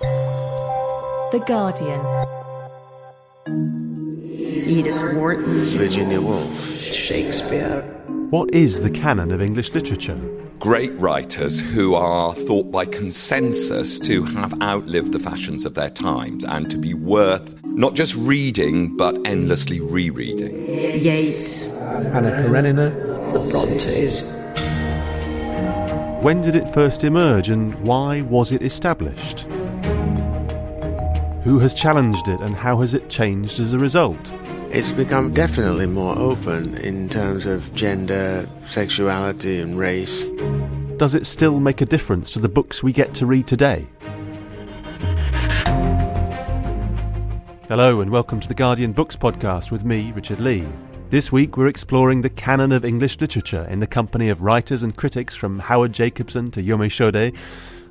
The Guardian. Edith Wharton, Virginia Woolf, Shakespeare. What is the canon of English literature? Great writers who are thought by consensus to have outlived the fashions of their times and to be worth not just reading but endlessly rereading. Yeats, Anna Karenina. the Brontes. When did it first emerge and why was it established? Who has challenged it and how has it changed as a result? It's become definitely more open in terms of gender, sexuality, and race. Does it still make a difference to the books we get to read today? Hello, and welcome to the Guardian Books Podcast with me, Richard Lea. This week we're exploring the canon of English literature in the company of writers and critics from Howard Jacobson to Yomi Sode,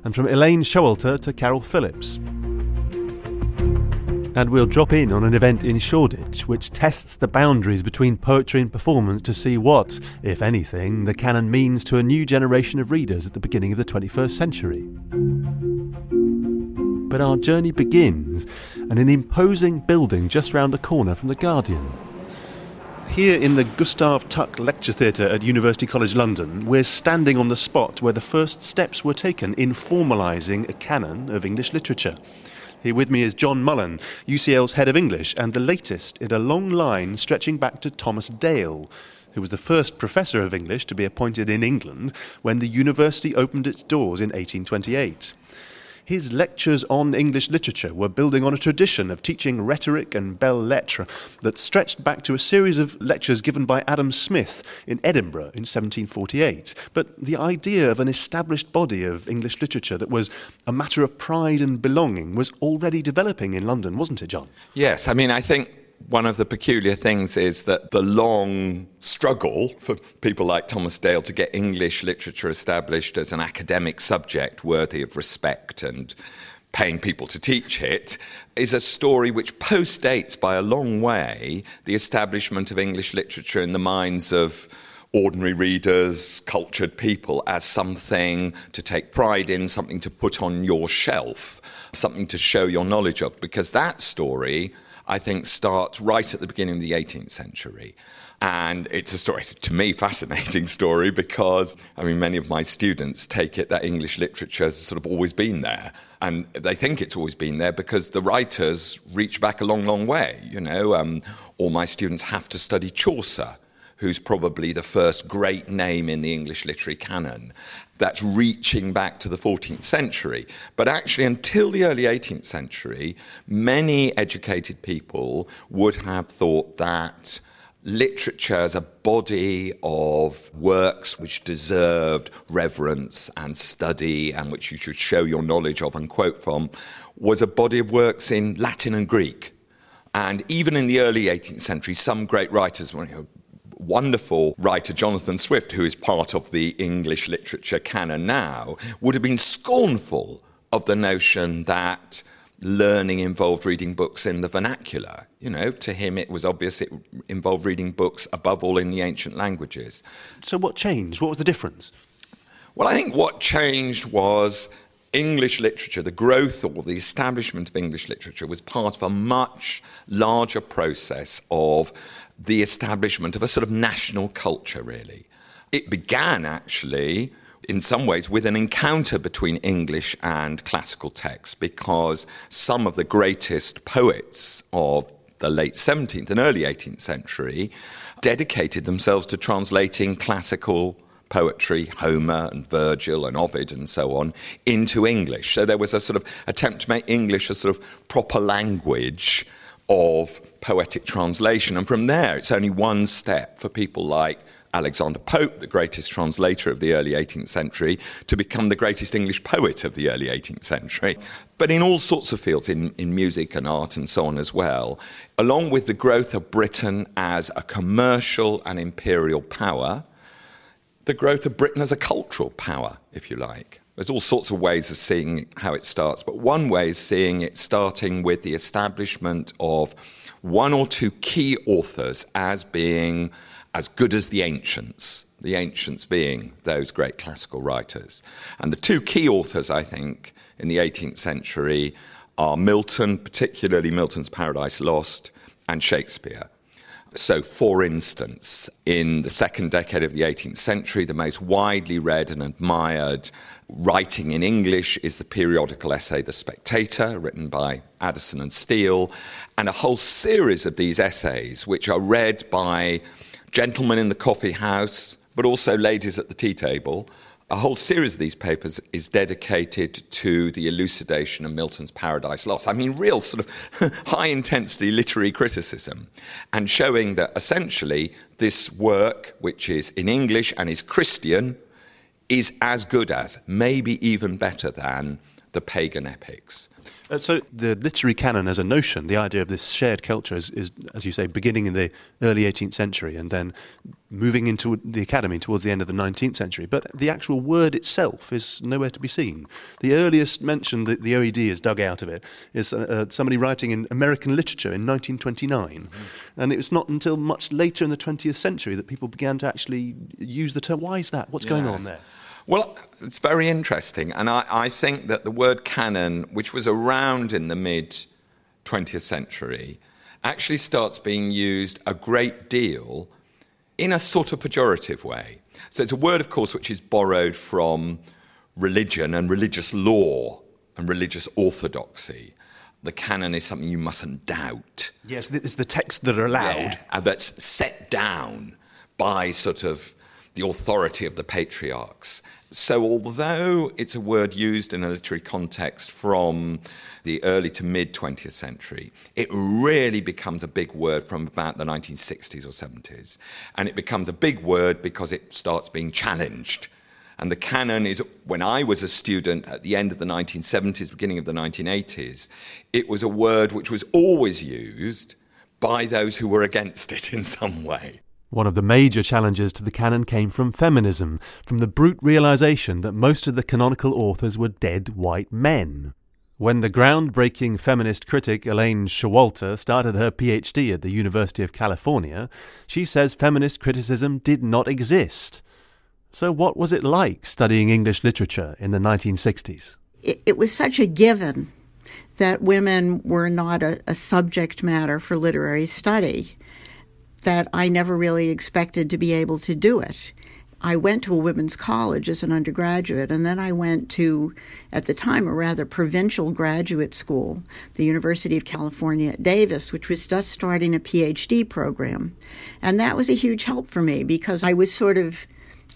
and from Elaine Showalter to Caryl Phillips. And we'll drop in on an event in Shoreditch which tests the boundaries between poetry and performance to see what, if anything, the canon means to a new generation of readers at the beginning of the 21st century. But our journey begins in an imposing building just round the corner from the Guardian. Here in the Gustav Tuck Lecture Theatre at University College London, we're standing on the spot where the first steps were taken in formalising a canon of English literature. Here with me is John Mullan, UCL's head of English, and the latest in a long line stretching back to Thomas Dale, who was the first professor of English to be appointed in England when the university opened its doors in 1828. His lectures on English literature were building on a tradition of teaching rhetoric and belles lettres that stretched back to a series of lectures given by Adam Smith in Edinburgh in 1748. But the idea of an established body of English literature that was a matter of pride and belonging was already developing in London, wasn't it, John? Yes, I mean, I think one of the peculiar things is that the long struggle for people like Thomas Dale to get English literature established as an academic subject worthy of respect and paying people to teach it is a story which postdates by a long way the establishment of English literature in the minds of ordinary readers, cultured people, as something to take pride in, something to put on your shelf, something to show your knowledge of, because that story I think, starts right at the beginning of the 18th century. And it's a story, to me, fascinating story because, I mean, many of my students take it that English literature has sort of always been there. And they think it's always been there because the writers reach back a long, long way. You know, um, all my students have to study Chaucer, who's probably the first great name in the English literary canon that's reaching back to the 14th century. But actually, until the early 18th century, many educated people would have thought that literature as a body of works which deserved reverence and study and which you should show your knowledge of and quote from was a body of works in Latin and Greek. And even in the early 18th century, some great writers, know, wonderful writer Jonathan Swift, who is part of the English literature canon now, would have been scornful of the notion that learning involved reading books in the vernacular. You know, to him it was obvious it involved reading books above all in the ancient languages. So, what changed? What was the difference? Well, I think what changed was English literature, the growth or the establishment of English literature was part of a much larger process of the establishment of a sort of national culture, really. It began actually, in some ways, with an encounter between English and classical texts, because some of the greatest poets of the late 17th and early 18th century dedicated themselves to translating classical poetry, Homer and Virgil and Ovid and so on, into English. So there was a sort of attempt to make English a sort of proper language of poetic translation. And from there, it's only one step for people like Alexander Pope, the greatest translator of the early 18th century, to become the greatest English poet of the early 18th century. But in all sorts of fields, in, in music and art and so on as well, along with the growth of Britain as a commercial and imperial power, the growth of Britain as a cultural power, if you like. There's all sorts of ways of seeing how it starts, but one way is seeing it starting with the establishment of one or two key authors as being as good as the ancients, the ancients being those great classical writers. And the two key authors, I think, in the 18th century are Milton, particularly Milton's Paradise Lost, and Shakespeare. So, for instance, in the second decade of the 18th century, the most widely read and admired writing in English is the periodical essay The Spectator, written by Addison and Steele, and a whole series of these essays, which are read by gentlemen in the coffee house, but also ladies at the tea table. A whole series of these papers is dedicated to the elucidation of Milton's Paradise Lost. I mean, real sort of high intensity literary criticism, and showing that essentially this work, which is in English and is Christian, is as good as, maybe even better than, the pagan epics. Uh, so the literary canon as a notion, the idea of this shared culture is, is, as you say, beginning in the early 18th century and then moving into the academy towards the end of the 19th century. But the actual word itself is nowhere to be seen. The earliest mention that the OED is dug out of it is uh, uh, somebody writing in American literature in 1929. Mm-hmm. And it was not until much later in the 20th century that people began to actually use the term. Why is that? What's going on there? Well, it's very interesting. And I, I, think that the word canon, which was around in the mid 20th century, actually starts being used a great deal in a sort of pejorative way. So it's a word, of course, which is borrowed from religion and religious law and religious orthodoxy. The canon is something you mustn't doubt. Yes, it's the texts that are allowed. Yeah, and that's set down by sort of the authority of the patriarchs. So, although it's a word used in a literary context from the early to mid 20th century, it really becomes a big word from about the 1960s or 70s. And it becomes a big word because it starts being challenged. And the canon is, when I was a student at the end of the 1970s, beginning of the 1980s, it was a word which was always used by those who were against it in some way. One of the major challenges to the canon came from feminism, from the brute realization that most of the canonical authors were dead white men. When the groundbreaking feminist critic Elaine Showalter started her PhD at the University of California, she says feminist criticism did not exist. So, what was it like studying English literature in the 1960s? It, it was such a given that women were not a, a subject matter for literary study that I never really expected to be able to do it. I went to a women's college as an undergraduate, and then I went to, at the time, a rather provincial graduate school, the University of California at Davis, which was just starting a PhD program. And that was a huge help for me because I was sort of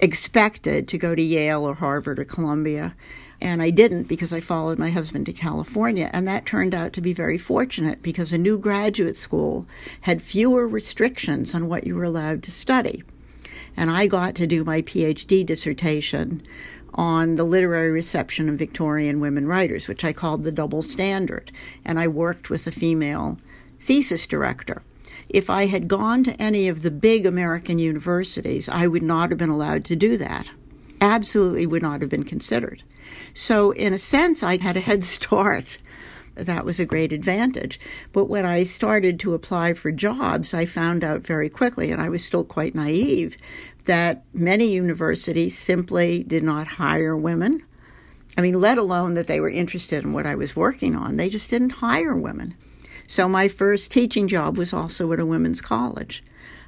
expected to go to Yale or Harvard or Columbia. And I didn't because I followed my husband to California. And that turned out to be very fortunate because a new graduate school had fewer restrictions on what you were allowed to study. And I got to do my PhD dissertation on the literary reception of Victorian women writers, which I called the double standard. And I worked with a female thesis director. If I had gone to any of the big American universities, I would not have been allowed to do that. Absolutely would not have been considered. So, in a sense, I had a head start. That was a great advantage. But when I started to apply for jobs, I found out very quickly, and I was still quite naive, that many universities simply did not hire women. I mean, let alone that they were interested in what I was working on, they just didn't hire women. So my first teaching job was also at a women's college.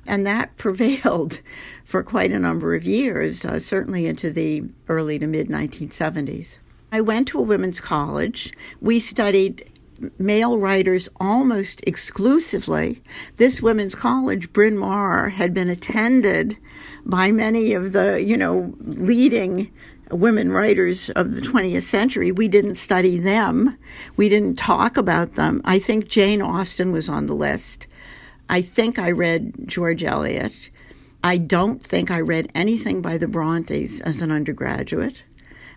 And that prevailed for quite a number of years, uh, certainly into the early to mid 1970s. I went to a women's college. We studied male writers almost exclusively. This women's college, Bryn Mawr, had been attended by many of the, you know, leading women writers of the 20th century. We didn't study them. We didn't talk about them. I think Jane Austen was on the list. I think I read George Eliot. I don't think I read anything by the Brontes as an undergraduate.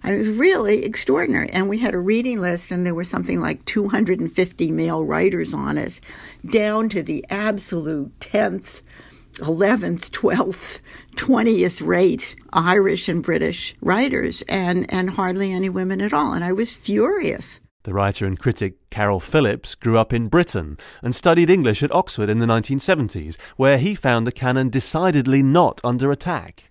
I mean, it was really extraordinary. And we had a reading list, and there were something like 250 male writers on it, down to the absolute 10th, 11th, 12th, 20th rate Irish and British writers, and, and hardly any women at all. And I was furious. The writer and critic Caryl Phillips grew up in Britain and studied English at Oxford in the 1970s, where he found the canon decidedly not under attack.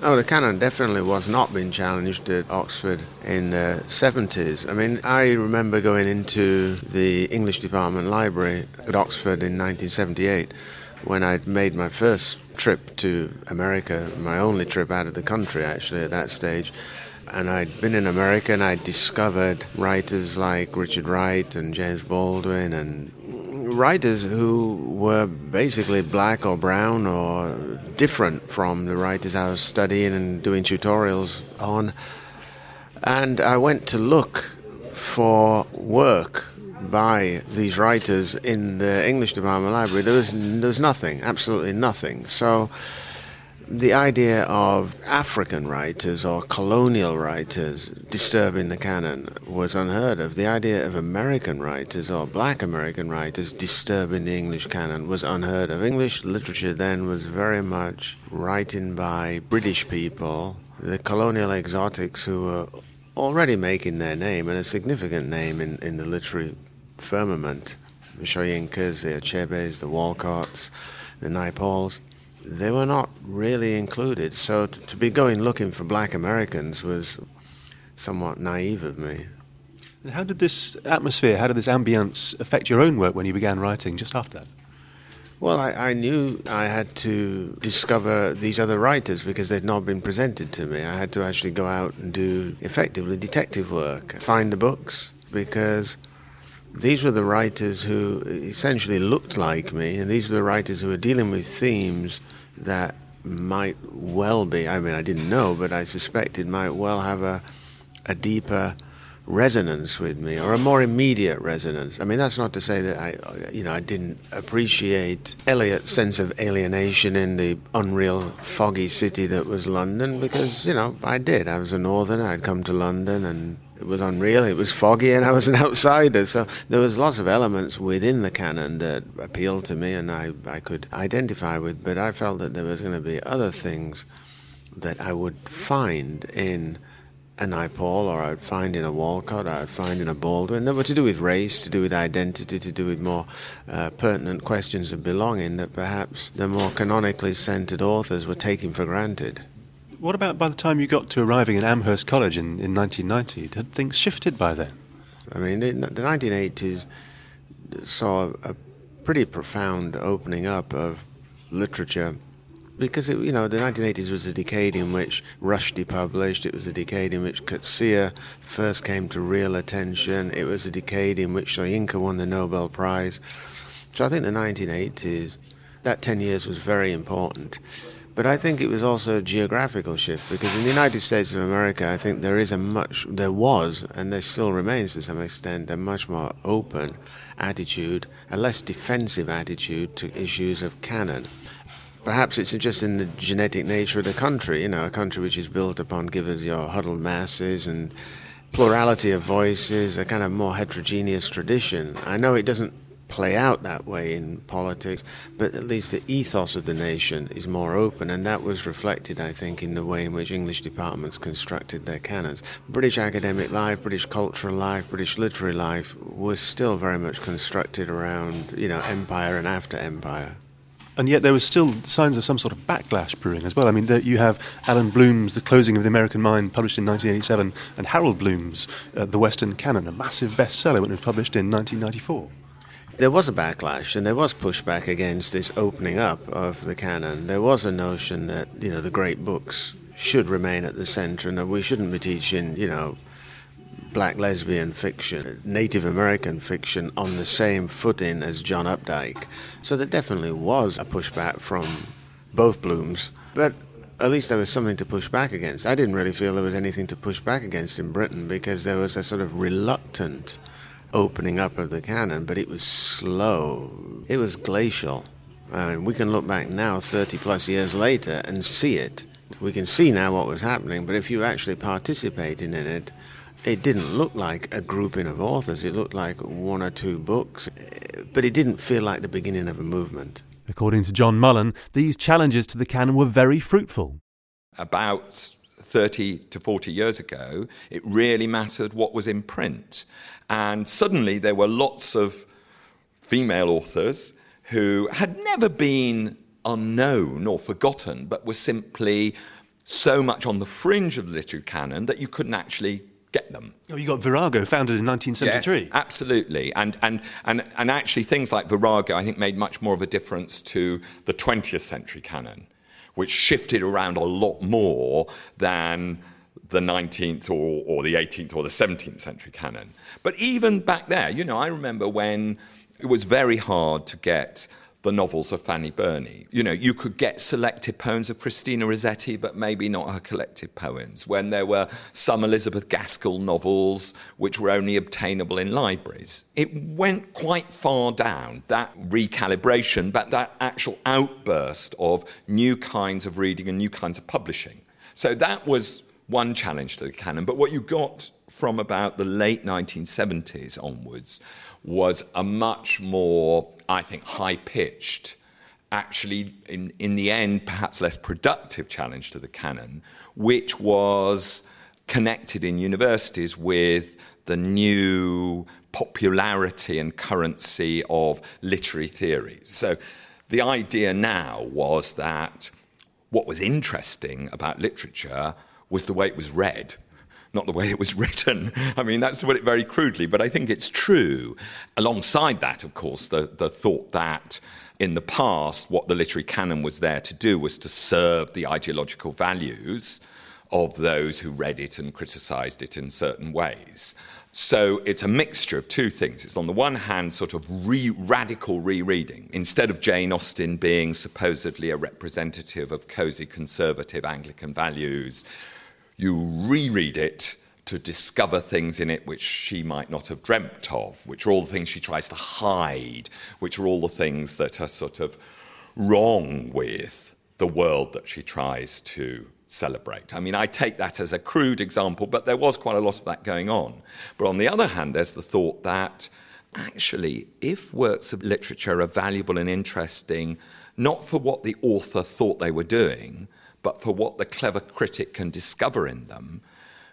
Oh, the canon definitely was not being challenged at Oxford in the 70s. I mean, I remember going into the English department library at Oxford in 1978 when I'd made my first trip to America, my only trip out of the country actually at that stage. And I'd been in America and I'd discovered writers like Richard Wright and James Baldwin and writers who were basically black or brown or different from the writers I was studying and doing tutorials on. And I went to look for work by these writers in the English department library. There was, there was nothing, absolutely nothing. So the idea of African writers or colonial writers disturbing the canon was unheard of. The idea of American writers or black American writers disturbing the English canon was unheard of. English literature then was very much written by British people, the colonial exotics who were already making their name and a significant name in, in the literary firmament. The Soyinkas, the Achebes, the Walcotts, the Naipauls they were not really included. So t- to be going looking for black Americans was somewhat naive of me. And How did this atmosphere, how did this ambience affect your own work when you began writing just after that? Well, I, I, knew I had to discover these other writers because they'd not been presented to me. I had to actually go out and do effectively detective work, find the books, because these were the writers who essentially looked like me, and these were the writers who were dealing with themes that might well be, I mean, I didn't know, but I suspected might well have a, a deeper resonance with me or a more immediate resonance. I mean, that's not to say that I, you know, I didn't appreciate Eliot's sense of alienation in the unreal, foggy city that was London because, you know, I did. I was a northerner. I'd come to London and it was unreal. It was foggy, and I was an outsider. So there was lots of elements within the canon that appealed to me, and I, I could identify with. But I felt that there was going to be other things that I would find in an Naipaul, or I would find in a Walcott, or I would find in a Baldwin, that were to do with race, to do with identity, to do with more uh, pertinent questions of belonging that perhaps the more canonically centered authors were taking for granted. What about by the time you got to arriving at Amherst College in, in 1990? Had things shifted by then? I mean, the, the 1980s saw a pretty profound opening up of literature because it, you know the 1980s was a decade in which Rushdie published. It was a decade in which Coetzee first came to real attention. It was a decade in which Soyinka won the Nobel Prize. So I think the 1980s, that 10 years was very important. But I think it was also a geographical shift because in the United States of America, I think there is a much, there was, and there still remains to some extent, a much more open attitude, a less defensive attitude to issues of canon. Perhaps it's just in the genetic nature of the country, you know, a country which is built upon give us your huddled masses and plurality of voices, a kind of more heterogeneous tradition. I know it doesn't play out that way in politics, but at least the ethos of the nation is more open, and that was reflected, I think, in the way in which English departments constructed their canons. British academic life, British cultural life, British literary life was still very much constructed around, you know, empire and after empire. And yet there were still signs of some sort of backlash brewing as well. I mean, you have Allan Bloom's The Closing of the American Mind, published in 1987, and Harold Bloom's uh, The Western Canon, a massive bestseller when it was published in 1994. There was a backlash and there was pushback against this opening up of the canon. There was a notion that, you know, the great books should remain at the center and that we shouldn't be teaching, you know, black lesbian fiction, Native American fiction on the same footing as John Updike. So there definitely was a pushback from both Blooms. But at least there was something to push back against. I didn't really feel there was anything to push back against in Britain because there was a sort of reluctant opening up of the canon, but it was slow. It was glacial. Uh, we can look back now, 30 plus years later, and see it. We can see now what was happening, but if you actually participated in it, it didn't look like a grouping of authors. It looked like one or two books, but it didn't feel like the beginning of a movement. According to John Mullan, these challenges to the canon were very fruitful. About 30 to 40 years ago, it really mattered what was in print. And suddenly there were lots of female authors who had never been unknown or forgotten, but were simply so much on the fringe of the literary canon that you couldn't actually get them. Oh, you got Virago, founded in 1973. Yes, absolutely. And, and, and, and actually, things like Virago, I think, made much more of a difference to the 20th century canon, which shifted around a lot more than the 19th or, or the 18th or the 17th century canon. But even back there, you know, I remember when it was very hard to get the novels of Fanny Burney. You know, you could get selected poems of Christina Rossetti, but maybe not her collected poems. When there were some Elizabeth Gaskell novels which were only obtainable in libraries. It went quite far down, that recalibration, but that actual outburst of new kinds of reading and new kinds of publishing. So that was one challenge to the canon. But what you got from about the late 1970s onwards was a much more, I think, high pitched, actually, in, in the end, perhaps less productive challenge to the canon, which was connected in universities with the new popularity and currency of literary theory. So the idea now was that what was interesting about literature was the way it was read not the way it was written. I mean, that's to put it very crudely, but I think it's true. Alongside that, of course, the, the thought that in the past, what the literary canon was there to do was to serve the ideological values of those who read it and criticized it in certain ways. So it's a mixture of two things. It's on the one hand, sort of re- radical rereading. Instead of Jane Austen being supposedly a representative of cozy conservative Anglican values, you reread it to discover things in it which she might not have dreamt of, which are all the things she tries to hide, which are all the things that are sort of wrong with the world that she tries to celebrate. I mean, I take that as a crude example, but there was quite a lot of that going on. But on the other hand, there's the thought that actually, if works of literature are valuable and interesting, not for what the author thought they were doing, but for what the clever critic can discover in them,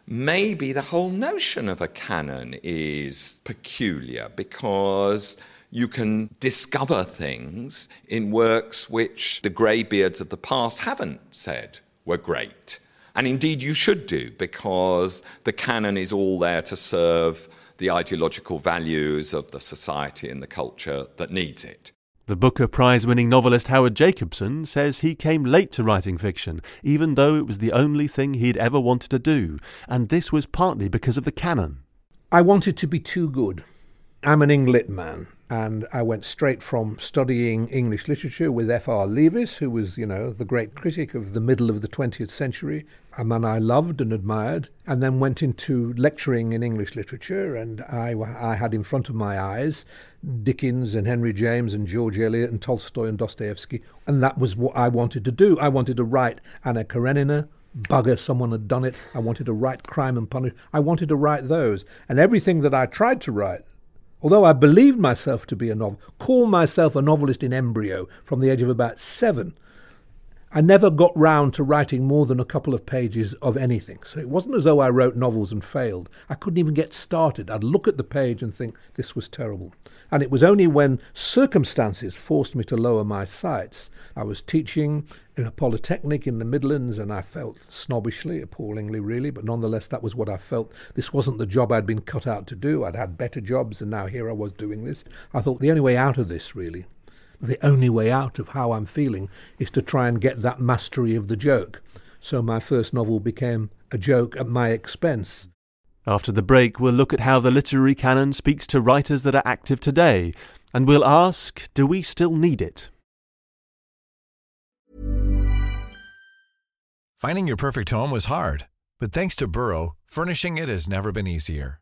maybe the whole notion of a canon is peculiar because you can discover things in works which the greybeards of the past haven't said were great. And indeed, you should do because the canon is all there to serve the ideological values of the society and the culture that needs it. The Booker Prize winning novelist Howard Jacobson says he came late to writing fiction, even though it was the only thing he'd ever wanted to do, and this was partly because of the canon. I wanted to be too good. I'm an Eng-Lit man, and I went straight from studying English literature with F.R. Leavis, who was, you know, the great critic of the middle of the 20th century, a man I loved and admired, and then went into lecturing in English literature, and I, I had in front of my eyes Dickens and Henry James and George Eliot and Tolstoy and Dostoevsky, and that was what I wanted to do. I wanted to write Anna Karenina, bugger, someone had done it. I wanted to write Crime and Punishment. I wanted to write those. And everything that I tried to write Although I believed myself to be a novel, called myself a novelist in embryo from the age of about seven, I never got round to writing more than a couple of pages of anything. So it wasn't as though I wrote novels and failed. I couldn't even get started. I'd look at the page and think, this was terrible. And it was only when circumstances forced me to lower my sights. I was teaching in a polytechnic in the Midlands and I felt snobbishly, appallingly really, but nonetheless that was what I felt. This wasn't the job I'd been cut out to do. I'd had better jobs and now here I was doing this. I thought the only way out of this really, the only way out of how I'm feeling is to try and get that mastery of the joke. So my first novel became a joke at my expense. After the break, we'll look at how the literary canon speaks to writers that are active today, and we'll ask do we still need it? Finding your perfect home was hard, but thanks to Burrow, furnishing it has never been easier.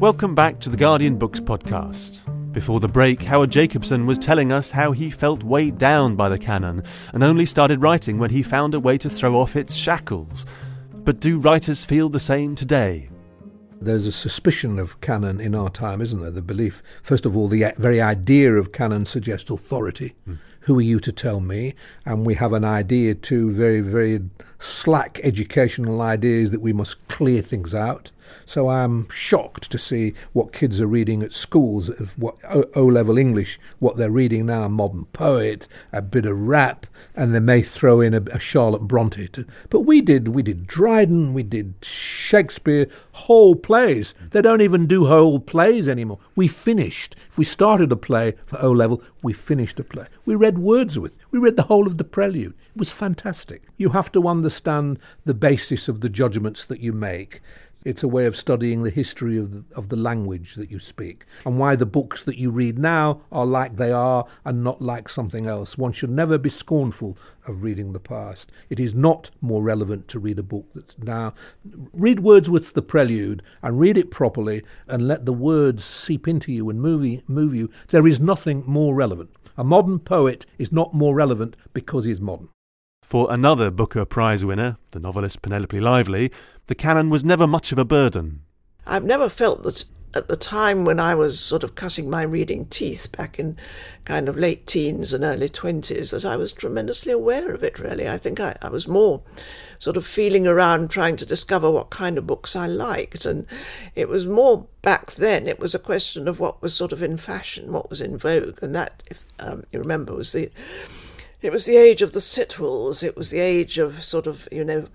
Welcome back to the Guardian Books podcast. Before the break, Howard Jacobson was telling us how he felt weighed down by the canon and only started writing when he found a way to throw off its shackles. But do writers feel the same today? There's a suspicion of canon in our time, isn't there? The belief, first of all, the very idea of canon suggests authority. Mm. Who are you to tell me? And we have an idea, too, very, very slack educational ideas that we must clear things out. So I'm shocked to see what kids are reading at schools of what O level English, what they're reading now, a modern poet, a bit of rap, and they may throw in a, a Charlotte Bronte. To, but we did, we did Dryden, we did Shakespeare, whole plays. They don't even do whole plays anymore. We finished. If we started a play for O level, we finished a play. We read Wordsworth. We read the whole of the Prelude. It was fantastic. You have to understand the basis of the judgments that you make. It's a way of studying the history of the, of the language that you speak and why the books that you read now are like they are and not like something else. One should never be scornful of reading the past. It is not more relevant to read a book that's now. Read Wordsworth's The Prelude and read it properly and let the words seep into you and move, move you. There is nothing more relevant. A modern poet is not more relevant because he's modern. For another Booker Prize winner, the novelist Penelope Lively, the canon was never much of a burden. I've never felt that at the time when I was sort of cutting my reading teeth back in kind of late teens and early 20s that I was tremendously aware of it, really. I think I, I was more sort of feeling around trying to discover what kind of books I liked. And it was more back then, it was a question of what was sort of in fashion, what was in vogue. And that, if um, you remember, was the it was the age of the Sitwells. It was the age of sort of, you know,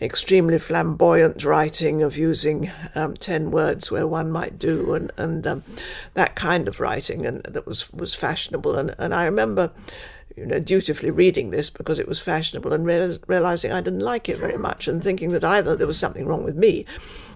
extremely flamboyant writing of using um, 10 words where one might do and, and um, that kind of writing and that was, was fashionable. And, and I remember, you know, dutifully reading this because it was fashionable and real, realizing I didn't like it very much and thinking that either there was something wrong with me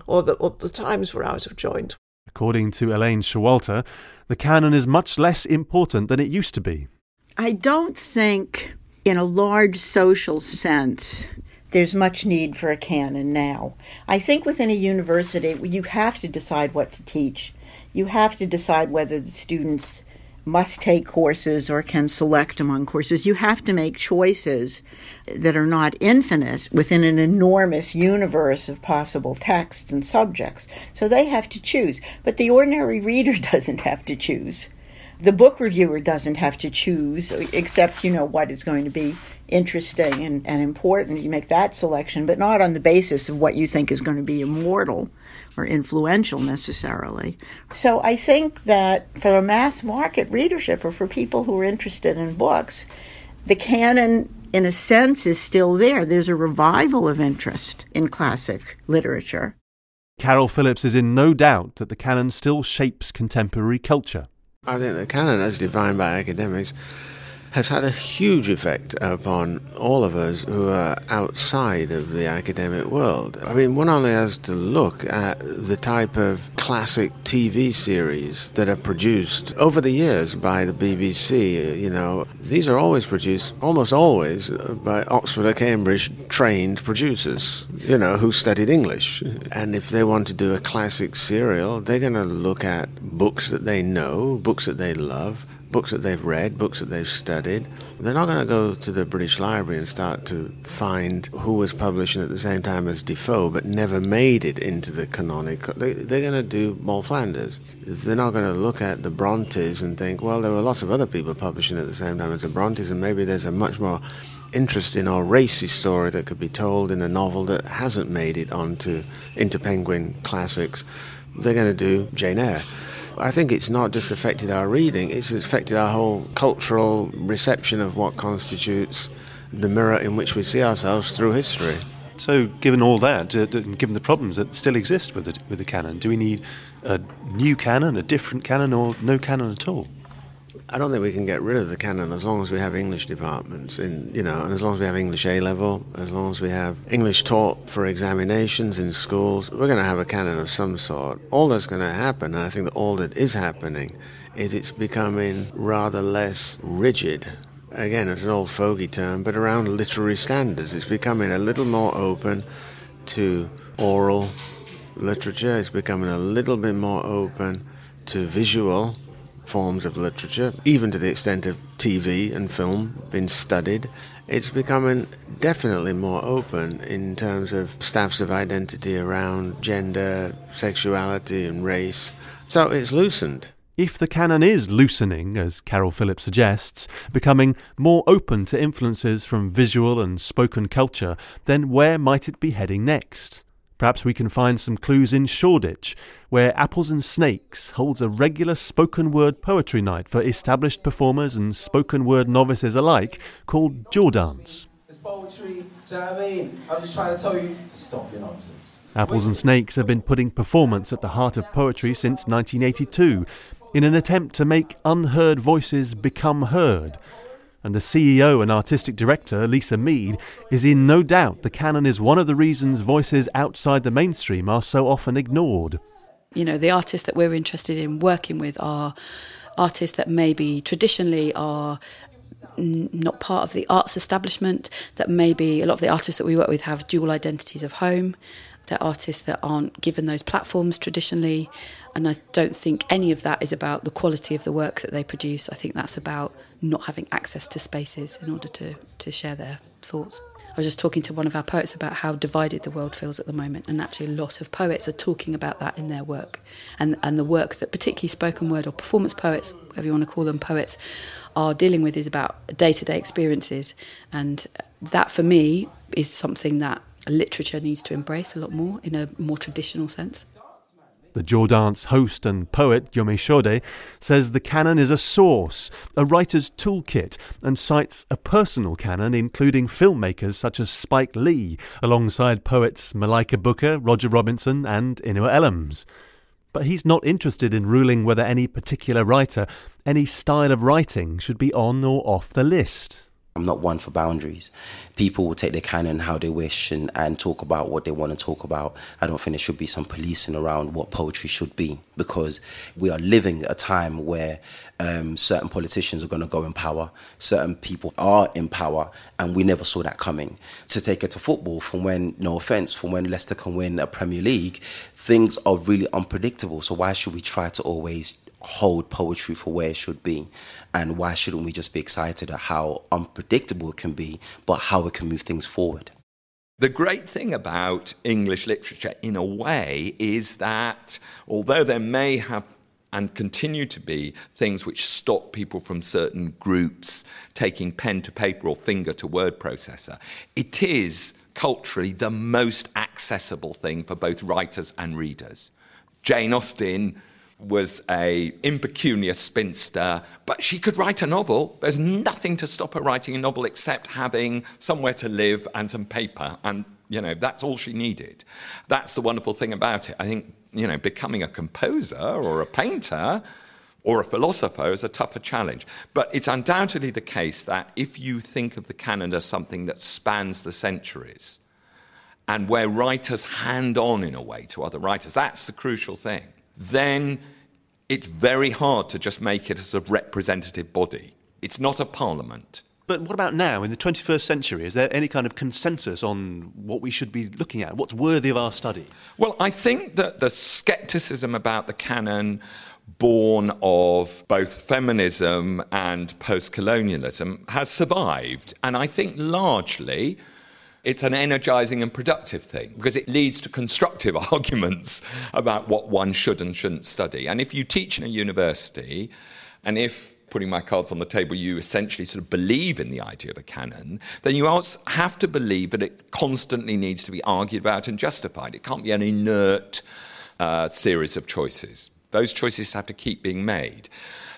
or that or the times were out of joint. According to Elaine Showalter, the canon is much less important than it used to be. I don't think, in a large social sense, there's much need for a canon now. I think within a university, you have to decide what to teach. You have to decide whether the students must take courses or can select among courses. You have to make choices that are not infinite within an enormous universe of possible texts and subjects. So they have to choose. But the ordinary reader doesn't have to choose the book reviewer doesn't have to choose except you know what is going to be interesting and, and important. You make that selection but not on the basis of what you think is going to be immortal or influential necessarily. So i think that for a mass market readership or for people who are interested in books the canon in a sense is still there. There's a revival of interest in classic literature. Caryl Phillips is in no doubt that the canon still shapes contemporary culture I think the canon, as defined by academics, has had a huge effect upon all of us who are outside of the academic world. I mean, one only has to look at the type of classic TV series that are produced over the years by the BBC. You know, these are always produced, almost always, by Oxford or Cambridge trained producers, you know, who studied English. And if they want to do a classic serial, they're going to look at books that they know, books that they love, books that they've read, books that they've studied. They're not going to go to the British Library and start to find who was publishing at the same time as Defoe but never made it into the canonic. They, are going to do Moll Flanders. They're not going to look at the Brontes and think, well, there were lots of other people publishing at the same time as the Brontes, and maybe there's a much more interesting or racy story that could be told in a novel that hasn't made it onto into Penguin Classics. They're going to do Jane Eyre. I think it's not just affected our reading, it's affected our whole cultural reception of what constitutes the mirror in which we see ourselves through history. So, given all that, uh, given the problems that still exist with the, with the canon, do we need a new canon, a different canon, or no canon at all? I don't think we can get rid of the canon as long as we have English departments in, you know, and as long as we have English A level, as long as we have English taught for examinations in schools, we're going to have a canon of some sort. All that's going to happen, and I think that all that is happening, is it's becoming rather less rigid. Again, it's an old fogey term, but around literary standards, it's becoming a little more open to oral literature. It's becoming a little bit more open to visual forms of literature, even to the extent of TV and film being studied. It's becoming definitely more open in terms of staffs of identity around gender, sexuality, and race. So it's loosened. If the canon is loosening, as Caryl Phillips suggests, becoming more open to influences from visual and spoken culture, then where might it be heading next? Perhaps we can find some clues in Shoreditch, where Apples and Snakes holds a regular spoken word poetry night for established performers and spoken word novices alike called Jawdance. It's poetry, do you know what I mean? I'm just trying to tell you to stop your nonsense. Apples and Snakes have been putting performance at the heart of poetry since 1982 in an attempt to make unheard voices become heard and the CEO and artistic director, Lisa Mead, is in no doubt the canon is one of the reasons voices outside the mainstream are so often ignored. You know, the artists that we're interested in working with are artists that maybe traditionally are not part of the arts establishment, that maybe a lot of the artists that we work with have dual identities of home. They're artists that aren't given those platforms traditionally. And I don't think any of that is about the quality of the work that they produce. I think that's about not having access to spaces in order to, to share their thoughts. I was just talking to one of our poets about how divided the world feels at the moment, and actually, a lot of poets are talking about that in their work. And, and the work that, particularly spoken word or performance poets, whatever you want to call them, poets, are dealing with is about day to day experiences. And that, for me, is something that literature needs to embrace a lot more in a more traditional sense. The Jaw host and poet Yomi Sode says the canon is a source, a writer's toolkit, and cites a personal canon including filmmakers such as Spike Lee, alongside poets Malika Booker, Roger Robinson, and Inua Ellams. But he's not interested in ruling whether any particular writer, any style of writing, should be on or off the list. I'm not one for boundaries. People will take their canon how they wish and, and talk about what they want to talk about. I don't think there should be some policing around what poetry should be because we are living a time where um, certain politicians are going to go in power, certain people are in power, and we never saw that coming. To take it to football, from when, no offense, from when Leicester can win a Premier League, things are really unpredictable. So why should we try to always hold poetry for where it should be. And why shouldn't we just be excited at how unpredictable it can be, but how it can move things forward? The great thing about English literature, in a way, is that although there may have and continue to be things which stop people from certain groups taking pen to paper or finger to word processor, it is culturally the most accessible thing for both writers and readers. Jane Austen was a impecunious spinster, but she could write a novel. There's nothing to stop her writing a novel except having somewhere to live and some paper, and you know that's all she needed. That's the wonderful thing about it. I think you know becoming a composer or a painter or a philosopher is a tougher challenge. But it's undoubtedly the case that if you think of the canon as something that spans the centuries, and where writers hand on in a way to other writers, that's the crucial thing then it's very hard to just make it as a representative body. It's not a parliament. But what about now, in the 21st century? Is there any kind of consensus on what we should be looking at? What's worthy of our study? Well, I think that the skepticism about the canon, born of both feminism and post colonialism, has survived. And I think largely it's an energizing and productive thing because it leads to constructive arguments about what one should and shouldn't study. And if you teach in a university, and if putting my cards on the table, you essentially sort of believe in the idea of a canon, then you also have to believe that it constantly needs to be argued about and justified. It can't be an inert uh, series of choices. Those choices have to keep being made.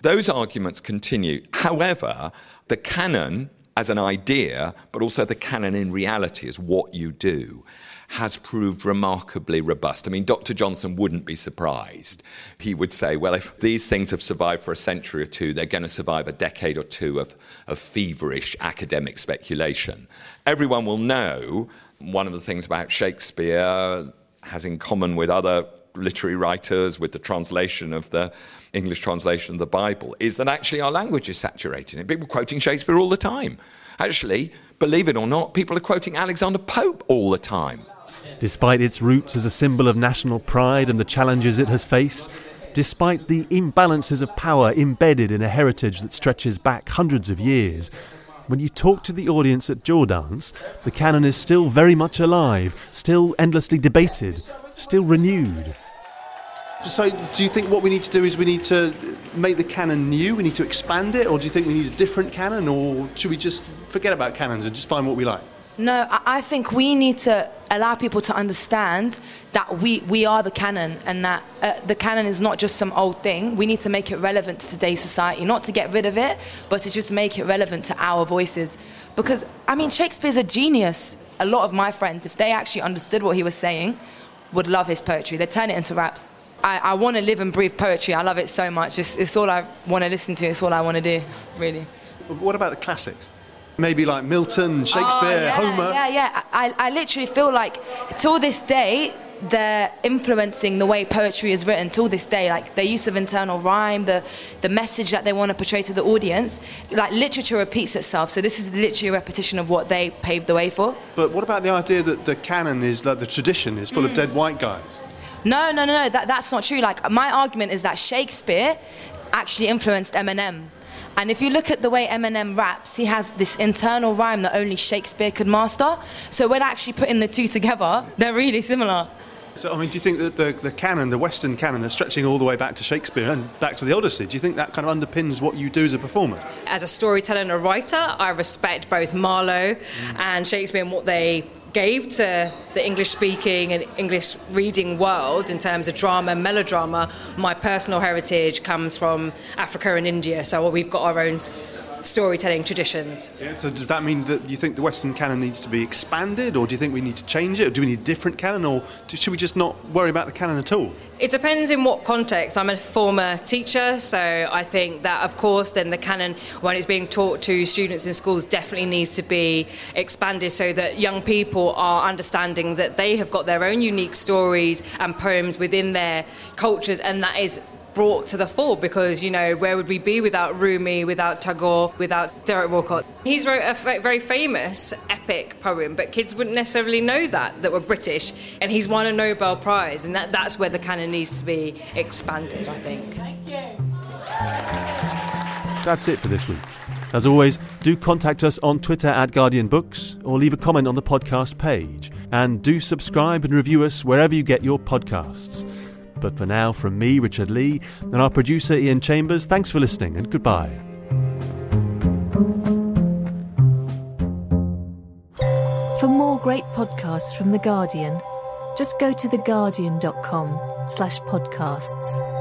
Those arguments continue. However, the canon as an idea, but also the canon in reality as what you do has proved remarkably robust. I mean, Dr. Johnson wouldn't be surprised. He would say, well, if these things have survived for a century or two, they're going to survive a decade or two of, of feverish academic speculation. Everyone will know one of the things about Shakespeare has in common with other literary writers, with the translation of the English translation of the Bible, is that actually our language is saturating it. people quoting Shakespeare all the time. Actually, believe it or not, people are quoting Alexander Pope all the time. Despite its roots as a symbol of national pride and the challenges it has faced, despite the imbalances of power embedded in a heritage that stretches back hundreds of years, when you talk to the audience at Jawdance, the canon is still very much alive, still endlessly debated, still renewed. So, do you think what we need to do is we need to make the canon new? We need to expand it, or do you think we need a different canon, or should we just forget about canons and just find what we like? No, I think we need to allow people to understand that we, we are the canon and that uh, the canon is not just some old thing. We need to make it relevant to today's society, not to get rid of it, but to just make it relevant to our voices. Because, I mean, Shakespeare's a genius. A lot of my friends, if they actually understood what he was saying, would love his poetry. They'd turn it into raps. I, I want to live and breathe poetry. I love it so much. It's, it's all I want to listen to. It's all I want to do, really. What about the classics? Maybe like Milton, Shakespeare, oh, yeah, Homer. Yeah, yeah. I, I literally feel like till this day, they're influencing the way poetry is written till this day like their use of internal rhyme the the message that they want to portray to the audience like literature repeats itself so this is literally a repetition of what they paved the way for but what about the idea that the canon is like the tradition is full mm. of dead white guys no no no no that, that's not true like my argument is that shakespeare actually influenced eminem and if you look at the way Eminem raps, he has this internal rhyme that only Shakespeare could master. So when actually putting the two together, they're really similar. So, I mean, do you think that the, the canon, the Western canon, that's stretching all the way back to Shakespeare and back to the Odyssey, do you think that kind of underpins what you do as a performer? As a storyteller and a writer, I respect both Marlowe mm. and Shakespeare and what they gave to the English speaking and English reading world in terms of drama and melodrama, my personal heritage comes from Africa and India. So we've got our own storytelling traditions. Yeah, so does that mean that you think the Western canon needs to be expanded, or do you think we need to change it, or do we need a different canon, or should we just not worry about the canon at all? It depends in what context. I'm a former teacher, so I think that, of course, then the canon, when it's being taught to students in schools, definitely needs to be expanded so that young people are understanding that they have got their own unique stories and poems within their cultures, and that is brought to the fore because, you know, where would we be without Rumi, without Tagore, without Derek Walcott? He's wrote a f- very famous epic poem, but kids wouldn't necessarily know that, that were British. And he's won a Nobel Prize, and that, that's where the canon needs to be expanded, I think. Thank you. That's it for this week. As always, do contact us on Twitter at Guardian Books or leave a comment on the podcast page. And do subscribe and review us wherever you get your podcasts. But for now, from me, Richard Lea, and our producer, Ian Chambers, thanks for listening and goodbye. For more great podcasts from The Guardian, just go to theguardian.com slash podcasts.